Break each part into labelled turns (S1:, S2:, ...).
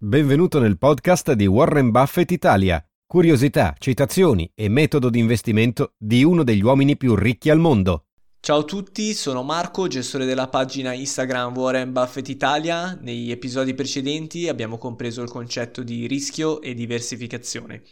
S1: Benvenuto nel podcast di Warren Buffett Italia. Curiosità, citazioni e metodo di investimento di uno degli uomini più ricchi al mondo.
S2: Ciao a tutti, sono Marco, gestore della pagina Instagram Warren Buffett Italia. Negli episodi precedenti abbiamo compreso il concetto di rischio e diversificazione.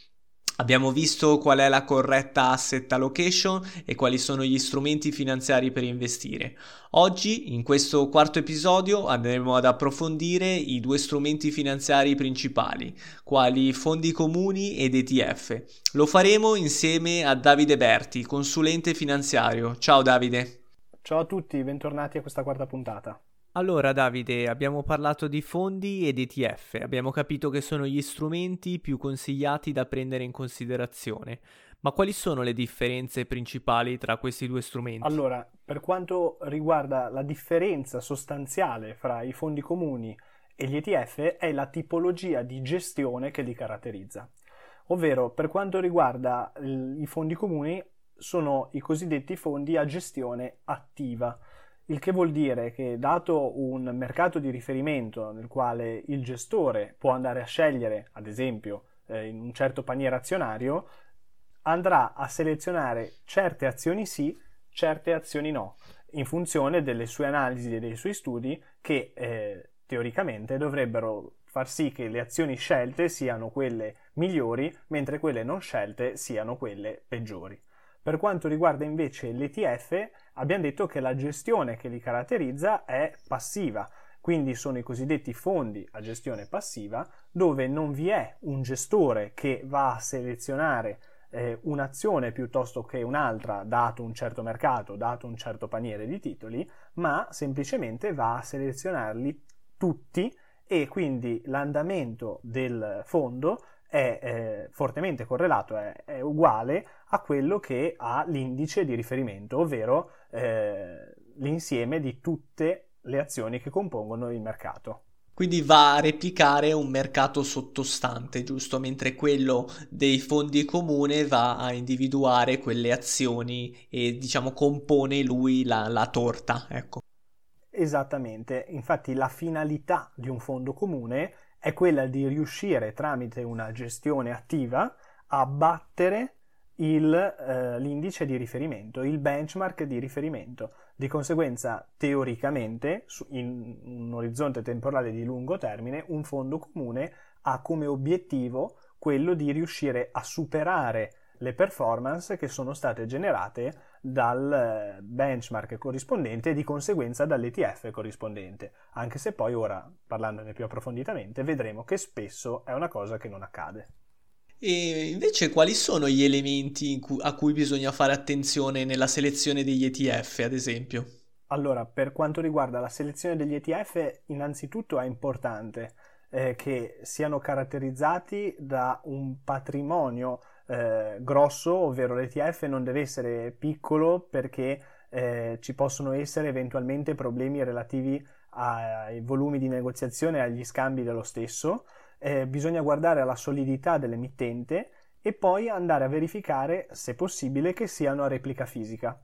S2: Abbiamo visto qual è la corretta asset allocation e quali sono gli strumenti finanziari per investire. Oggi, in questo quarto episodio, andremo ad approfondire i due strumenti finanziari principali, quali fondi comuni ed ETF. Lo faremo insieme a Davide Berti, consulente finanziario. Ciao Davide.
S3: Ciao a tutti, bentornati a questa quarta puntata.
S2: Allora Davide, abbiamo parlato di fondi ed ETF, abbiamo capito che sono gli strumenti più consigliati da prendere in considerazione, ma quali sono le differenze principali tra questi due strumenti?
S3: Allora, per quanto riguarda la differenza sostanziale fra i fondi comuni e gli ETF è la tipologia di gestione che li caratterizza. Ovvero, per quanto riguarda i fondi comuni, sono i cosiddetti fondi a gestione attiva il che vuol dire che dato un mercato di riferimento nel quale il gestore può andare a scegliere, ad esempio, eh, in un certo paniere azionario, andrà a selezionare certe azioni sì, certe azioni no, in funzione delle sue analisi e dei suoi studi che eh, teoricamente dovrebbero far sì che le azioni scelte siano quelle migliori, mentre quelle non scelte siano quelle peggiori. Per quanto riguarda invece l'ETF, abbiamo detto che la gestione che li caratterizza è passiva, quindi sono i cosiddetti fondi a gestione passiva, dove non vi è un gestore che va a selezionare eh, un'azione piuttosto che un'altra, dato un certo mercato, dato un certo paniere di titoli, ma semplicemente va a selezionarli tutti e quindi l'andamento del fondo è eh, fortemente correlato, è, è, uguale a quello che ha l'indice di riferimento, ovvero eh, l'insieme di tutte le azioni che compongono il mercato.
S2: Quindi va a replicare un mercato sottostante, giusto? Mentre quello dei fondi comune va a individuare quelle azioni e diciamo compone lui la, la torta, ecco.
S3: Esattamente, infatti la finalità di un fondo comune è quella di riuscire tramite una gestione attiva a battere il, eh, l'indice di riferimento, il benchmark di riferimento. Di conseguenza, teoricamente, in un orizzonte temporale di lungo termine, un fondo comune ha come obiettivo quello di riuscire a superare le performance che sono state generate dal eh, benchmark corrispondente e di conseguenza dall'ETF corrispondente, anche se poi ora, parlandone più approfonditamente, vedremo che spesso è una cosa che non accade.
S2: E invece quali sono gli elementi a cui bisogna fare attenzione nella selezione degli ETF, ad esempio?
S3: Allora, per quanto riguarda la selezione degli ETF, innanzitutto è importante eh, che siano caratterizzati da un patrimonio eh, grosso, ovvero l'ETF non deve essere piccolo perché eh, ci possono essere eventualmente problemi relativi ai volumi di negoziazione e agli scambi dello stesso. Eh, bisogna guardare alla solidità dell'emittente e poi andare a verificare, se possibile, che siano a replica fisica.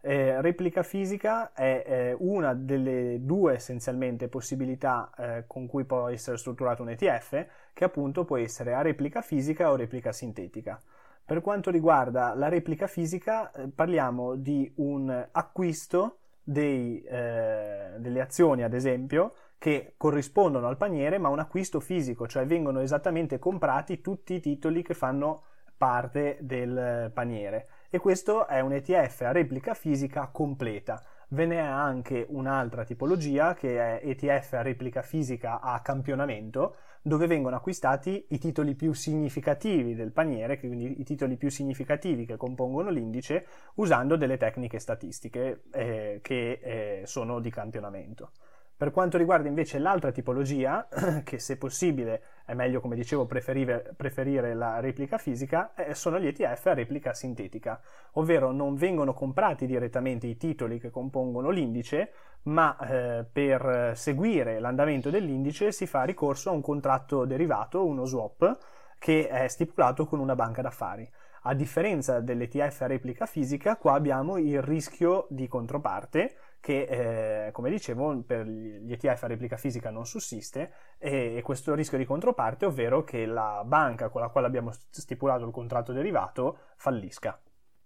S3: Eh, replica fisica è eh, una delle due essenzialmente possibilità eh, con cui può essere strutturato un ETF, che appunto può essere a replica fisica o replica sintetica. Per quanto riguarda la replica fisica, eh, parliamo di un acquisto dei, eh, delle azioni, ad esempio, che corrispondono al paniere, ma un acquisto fisico, cioè vengono esattamente comprati tutti i titoli che fanno parte del paniere e questo è un ETF a replica fisica completa. Ve ne è anche un'altra tipologia che è ETF a replica fisica a campionamento, dove vengono acquistati i titoli più significativi del paniere, quindi i titoli più significativi che compongono l'indice, usando delle tecniche statistiche eh, che eh, sono di campionamento. Per quanto riguarda invece l'altra tipologia, che se possibile è meglio, come dicevo, preferire, la replica fisica, eh, sono gli ETF a replica sintetica, ovvero non vengono comprati direttamente i titoli che compongono l'indice, ma eh, per seguire l'andamento dell'indice si fa ricorso a un contratto derivato, uno swap, che è stipulato con una banca d'affari. A differenza dell'ETF a replica fisica, qua abbiamo il rischio di controparte, che eh, come dicevo per gli ETF a replica fisica non sussiste e, questo rischio di controparte, ovvero che la banca con la quale abbiamo stipulato il contratto derivato fallisca.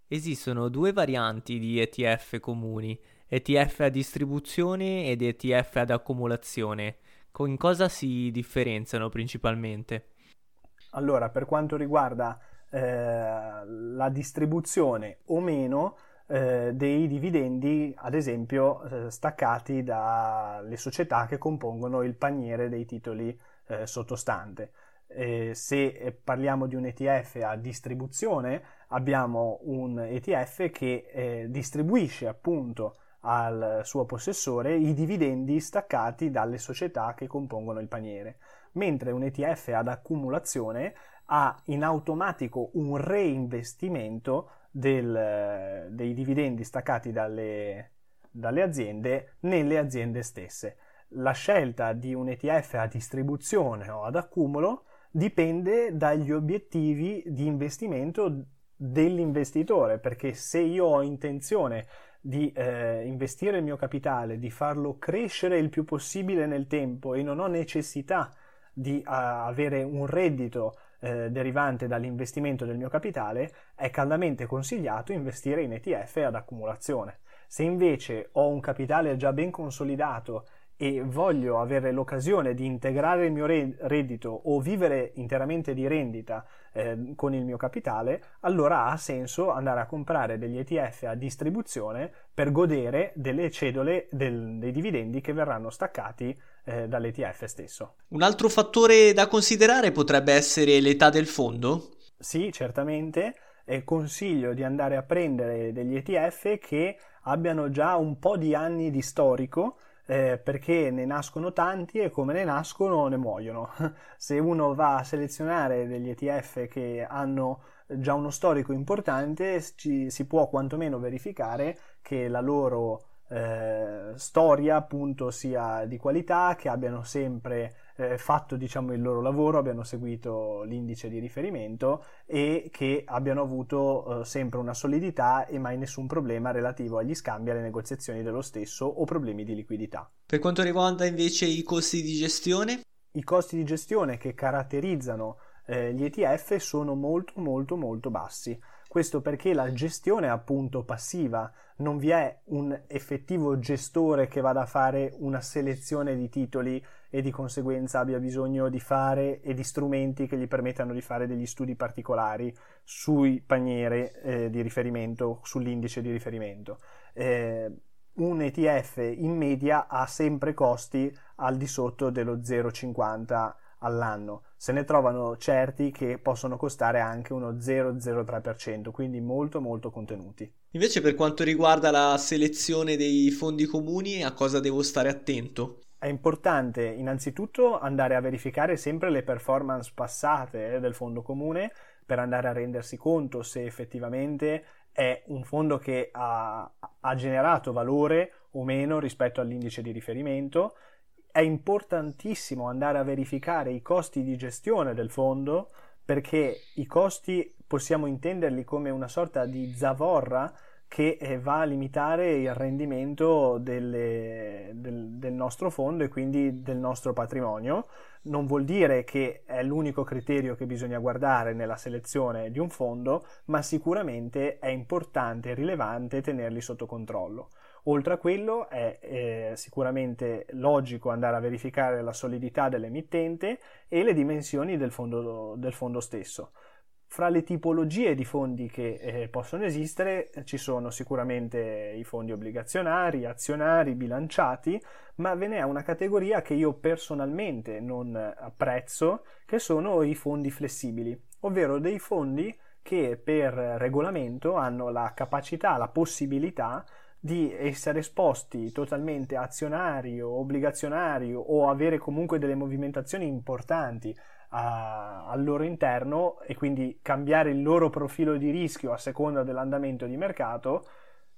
S2: Esistono due varianti di ETF comuni, ETF a distribuzione ed ETF ad accumulazione. Con cosa si differenziano principalmente?
S3: Allora, per quanto riguarda eh, la distribuzione o meno, eh, dei dividendi, ad esempio, eh, staccati dalle società che compongono il paniere dei titoli eh, sottostante. se parliamo di un ETF a distribuzione, abbiamo un ETF che eh, distribuisce appunto al suo possessore i dividendi staccati dalle società che compongono il paniere, mentre un ETF ad accumulazione ha in automatico un reinvestimento del, dei dividendi staccati dalle, dalle aziende nelle aziende stesse. La scelta di un ETF a distribuzione o ad accumulo dipende dagli obiettivi di investimento dell'investitore, perché se io ho intenzione di eh, investire il mio capitale, di farlo crescere il più possibile nel tempo e non ho necessità di uh, avere un reddito eh, derivante dall'investimento del mio capitale, è caldamente consigliato investire in ETF ad accumulazione. Se invece ho un capitale già ben consolidato e voglio avere l'occasione di integrare il mio reddito o vivere interamente di rendita eh, con il mio capitale, allora ha senso andare a comprare degli ETF a distribuzione per godere delle cedole del, dei dividendi che verranno staccati eh, dall'ETF stesso.
S2: Un altro fattore da considerare potrebbe essere l'età del fondo?
S3: Sì, certamente. E consiglio di andare a prendere degli ETF che abbiano già un po' di anni di storico eh, perché ne nascono tanti e come ne nascono ne muoiono. Se uno va a selezionare degli ETF che hanno già uno storico importante, ci, si può quantomeno verificare che la loro eh, storia appunto sia di qualità, che abbiano sempre eh, fatto diciamo il loro lavoro, abbiano seguito l'indice di riferimento e che abbiano avuto eh, sempre una solidità e mai nessun problema relativo agli scambi, alle negoziazioni dello stesso o problemi di liquidità.
S2: Per quanto riguarda invece i costi di gestione?
S3: I costi di gestione che caratterizzano eh, gli ETF sono molto molto molto bassi. Questo perché la gestione è appunto passiva, non vi è un effettivo gestore che vada a fare una selezione di titoli e di conseguenza abbia bisogno di fare e di strumenti che gli permettano di fare degli studi particolari sui paniere eh, di riferimento, sull'indice di riferimento. Eh, un ETF in media ha sempre costi al di sotto dello 0,50 all'anno. Se ne trovano certi che possono costare anche uno 0,03%, quindi molto molto contenuti.
S2: Invece per quanto riguarda la selezione dei fondi comuni, a cosa devo stare attento?
S3: È importante innanzitutto andare a verificare sempre le performance passate eh, del fondo comune per andare a rendersi conto se effettivamente è un fondo che ha, ha generato valore o meno rispetto all'indice di riferimento. È importantissimo andare a verificare i costi di gestione del fondo perché i costi possiamo intenderli come una sorta di zavorra che eh, va a limitare il rendimento delle, del, del, nostro fondo e quindi del nostro patrimonio. Non vuol dire che è l'unico criterio che bisogna guardare nella selezione di un fondo, ma sicuramente è importante e rilevante tenerli sotto controllo. Oltre a quello è eh, sicuramente logico andare a verificare la solidità dell'emittente e le dimensioni del fondo, del fondo stesso. Fra le tipologie di fondi che eh, possono esistere ci sono sicuramente i fondi obbligazionari, azionari, bilanciati, ma ve ne è una categoria che io personalmente non apprezzo, che sono i fondi flessibili, ovvero dei fondi che per regolamento hanno la capacità, la possibilità di essere esposti totalmente azionari o obbligazionari o avere comunque delle movimentazioni importanti al loro interno e quindi cambiare il loro profilo di rischio a seconda dell'andamento di mercato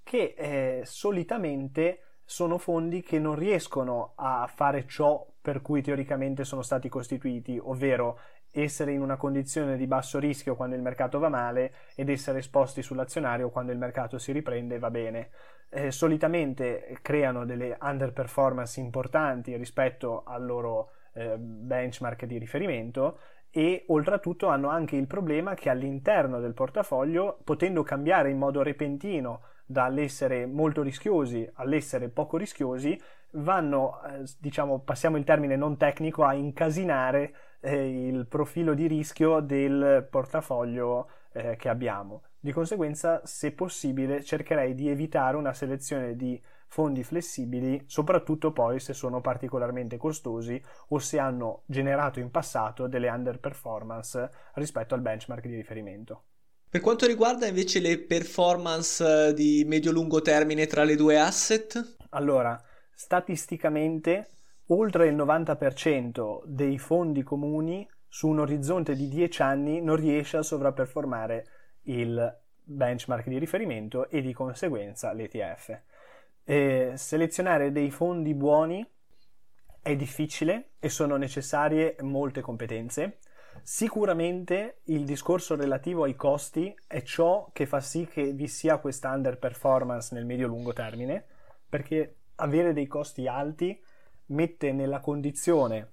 S3: che eh, solitamente sono fondi che non riescono a fare ciò per cui teoricamente sono stati costituiti, ovvero essere in una condizione di basso rischio quando il mercato va male ed essere esposti sull'azionario quando il mercato si riprende e va bene. Eh, solitamente creano delle underperformance importanti rispetto al loro eh, benchmark di riferimento e oltretutto hanno anche il problema che all'interno del portafoglio, potendo cambiare in modo repentino dall'essere molto rischiosi all'essere poco rischiosi, vanno, eh, diciamo, passiamo il termine non tecnico, a incasinare eh, il profilo di rischio del portafoglio eh, che abbiamo. Di conseguenza, se possibile, cercherei di evitare una selezione di fondi flessibili, soprattutto poi se sono particolarmente costosi o se hanno generato in passato delle underperformance rispetto al benchmark di riferimento.
S2: Per quanto riguarda invece le performance di medio-lungo termine tra le due asset?
S3: Allora, statisticamente oltre il 90% dei fondi comuni su un orizzonte di 10 anni non riesce a sovrapperformare il benchmark di riferimento e di conseguenza l'ETF. E selezionare dei fondi buoni è difficile e sono necessarie molte competenze. Sicuramente il discorso relativo ai costi è ciò che fa sì che vi sia questa underperformance nel medio-lungo termine, perché avere dei costi alti mette nella condizione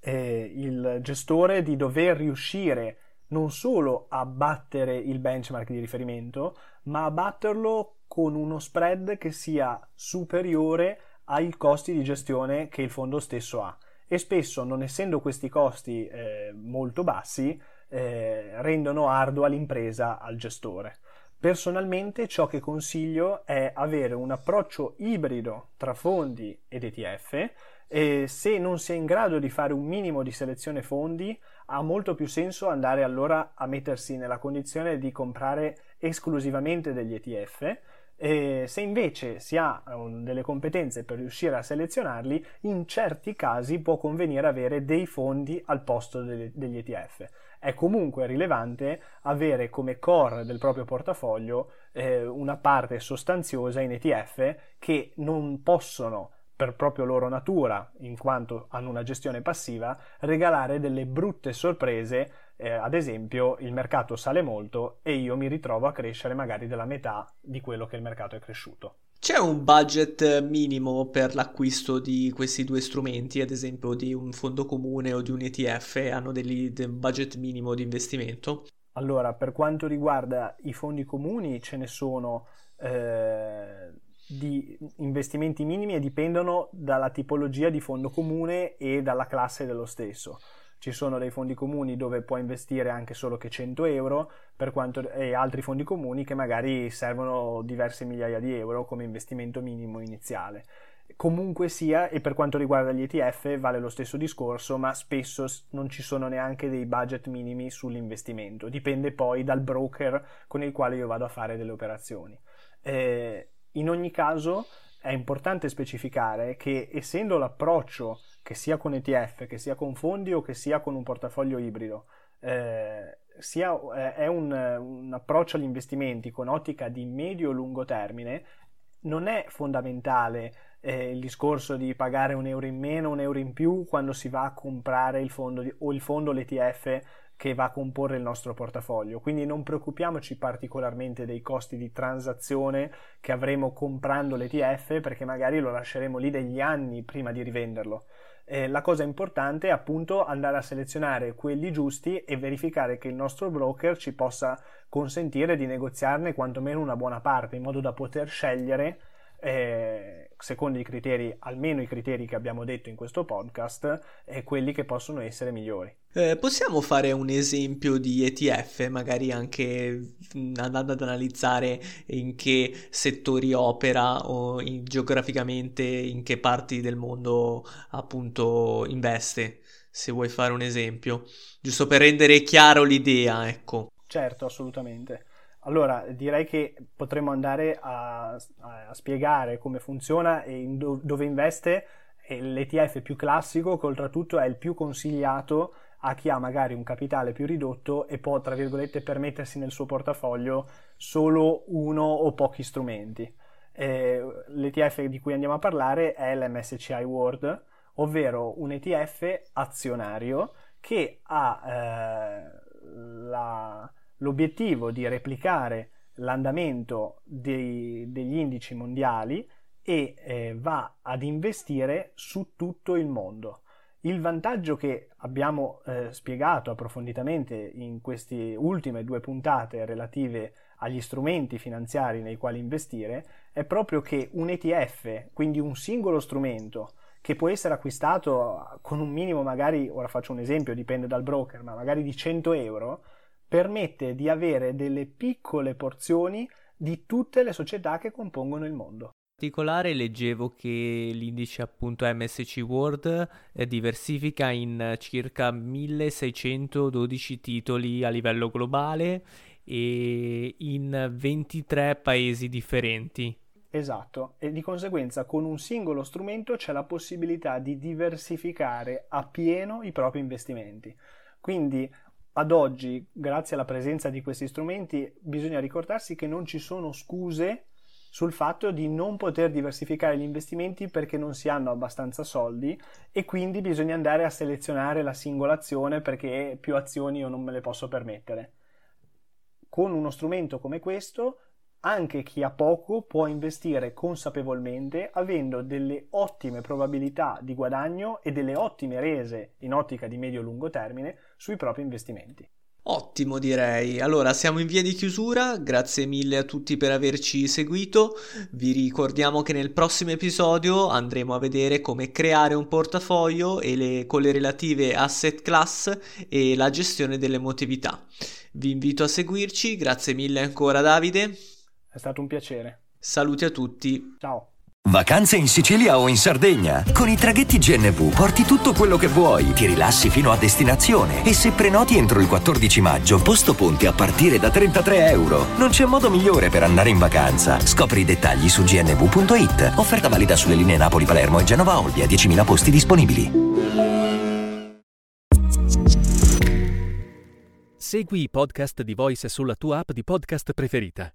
S3: eh, il gestore di dover riuscire non solo a battere il benchmark di riferimento, ma a batterlo con uno spread che sia superiore ai costi di gestione che il fondo stesso ha. E spesso, non essendo questi costi eh, molto bassi, eh, rendono ardua l'impresa al gestore. Personalmente ciò che consiglio è avere un approccio ibrido tra fondi ed ETF e se non si è in grado di fare un minimo di selezione fondi ha molto più senso andare allora a mettersi nella condizione di comprare esclusivamente degli ETF e se invece si ha delle competenze per riuscire a selezionarli, in certi casi può convenire avere dei fondi al posto degli ETF è comunque rilevante avere come core del proprio portafoglio eh, una parte sostanziosa in ETF che non possono per proprio loro natura, in quanto hanno una gestione passiva, regalare delle brutte sorprese, eh, ad esempio il mercato sale molto e io mi ritrovo a crescere magari della metà di quello che il mercato è cresciuto.
S2: C'è un budget minimo per l'acquisto di questi due strumenti, ad esempio di un fondo comune o di un ETF? Hanno degli, del budget minimo di investimento?
S3: Allora, per quanto riguarda i fondi comuni, ce ne sono eh, di investimenti minimi e dipendono dalla tipologia di fondo comune e dalla classe dello stesso ci sono dei fondi comuni dove puoi investire anche solo che 100 euro quanto, e altri fondi comuni che magari servono diverse migliaia di euro come investimento minimo iniziale. Comunque sia, e per quanto riguarda gli ETF vale lo stesso discorso, ma spesso non ci sono neanche dei budget minimi sull'investimento, dipende poi dal broker con il quale io vado a fare delle operazioni. Eh, in ogni caso è importante specificare che essendo l'approccio che sia con ETF, che sia con fondi o che sia con un portafoglio ibrido, eh, sia, eh, è un, un, approccio agli investimenti con ottica di medio-lungo termine, non è fondamentale eh, il discorso di pagare un euro in meno, un euro in più quando si va a comprare il fondo di, o il fondo l'ETF che va a comporre il nostro portafoglio. Quindi non preoccupiamoci particolarmente dei costi di transazione che avremo comprando l'ETF perché magari lo lasceremo lì degli anni prima di rivenderlo eh, la cosa importante è appunto andare a selezionare quelli giusti e verificare che il nostro broker ci possa consentire di negoziarne quantomeno una buona parte in modo da poter scegliere eh, secondo i criteri, almeno i criteri che abbiamo detto in questo podcast, eh, quelli che possono essere migliori.
S2: Eh, possiamo fare un esempio di ETF, magari anche andando ad analizzare in che settori opera o in, geograficamente in che parti del mondo appunto investe, se vuoi fare un esempio, giusto per rendere chiaro l'idea, ecco.
S3: Certo, assolutamente. Allora, direi che potremmo andare a, a spiegare come funziona e do, dove investe l'ETF più classico, che oltretutto è il più consigliato a chi ha magari un capitale più ridotto e può, tra virgolette, permettersi nel suo portafoglio solo uno o pochi strumenti. Eh, L'ETF di cui andiamo a parlare è l'MSCI World, ovvero un ETF azionario che ha eh, la, l'obiettivo di replicare l'andamento dei, degli indici mondiali e eh, va ad investire su tutto il mondo. Il vantaggio che abbiamo eh, spiegato approfonditamente in queste ultime due puntate relative agli strumenti finanziari nei quali investire è proprio che un ETF, quindi un singolo strumento, che può essere acquistato con un minimo magari, ora faccio un esempio, dipende dal broker, ma magari di 100 euro, permette di avere delle piccole porzioni di tutte le società che compongono il mondo
S2: particolare leggevo che l'indice appunto MSC World eh, diversifica in circa 1612 titoli a livello globale e in 23 paesi differenti.
S3: Esatto, e di conseguenza con un singolo strumento c'è la possibilità di diversificare a pieno i propri investimenti. Quindi ad oggi, grazie alla presenza di questi strumenti, bisogna ricordarsi che non ci sono scuse sul fatto di non poter diversificare gli investimenti perché non si hanno abbastanza soldi e quindi bisogna andare a selezionare la singola azione perché più azioni io non me le posso permettere. Con uno strumento come questo anche chi ha poco può investire consapevolmente avendo delle ottime probabilità di guadagno e delle ottime rese in ottica di medio-lungo termine sui propri investimenti.
S2: Ottimo direi. Allora siamo in via di chiusura, grazie mille a tutti per averci seguito. Vi ricordiamo che nel prossimo episodio andremo a vedere come creare un portafoglio e le, con le relative asset class e la gestione dell'emotività. Vi invito a seguirci, grazie mille ancora Davide.
S3: È stato un piacere.
S2: Saluti a tutti.
S3: Ciao.
S4: Vacanze in Sicilia o in Sardegna? Con i traghetti GNV porti tutto quello che vuoi, ti rilassi fino a destinazione e se prenoti entro il 14 maggio, posto ponti a partire da 33 euro. Non c'è modo migliore per andare in vacanza. Scopri i dettagli su gnv.it. Offerta valida sulle linee Napoli-Palermo e Genova-Olbia, 10.000 posti disponibili.
S5: Segui i podcast di Voice sulla tua app di podcast preferita.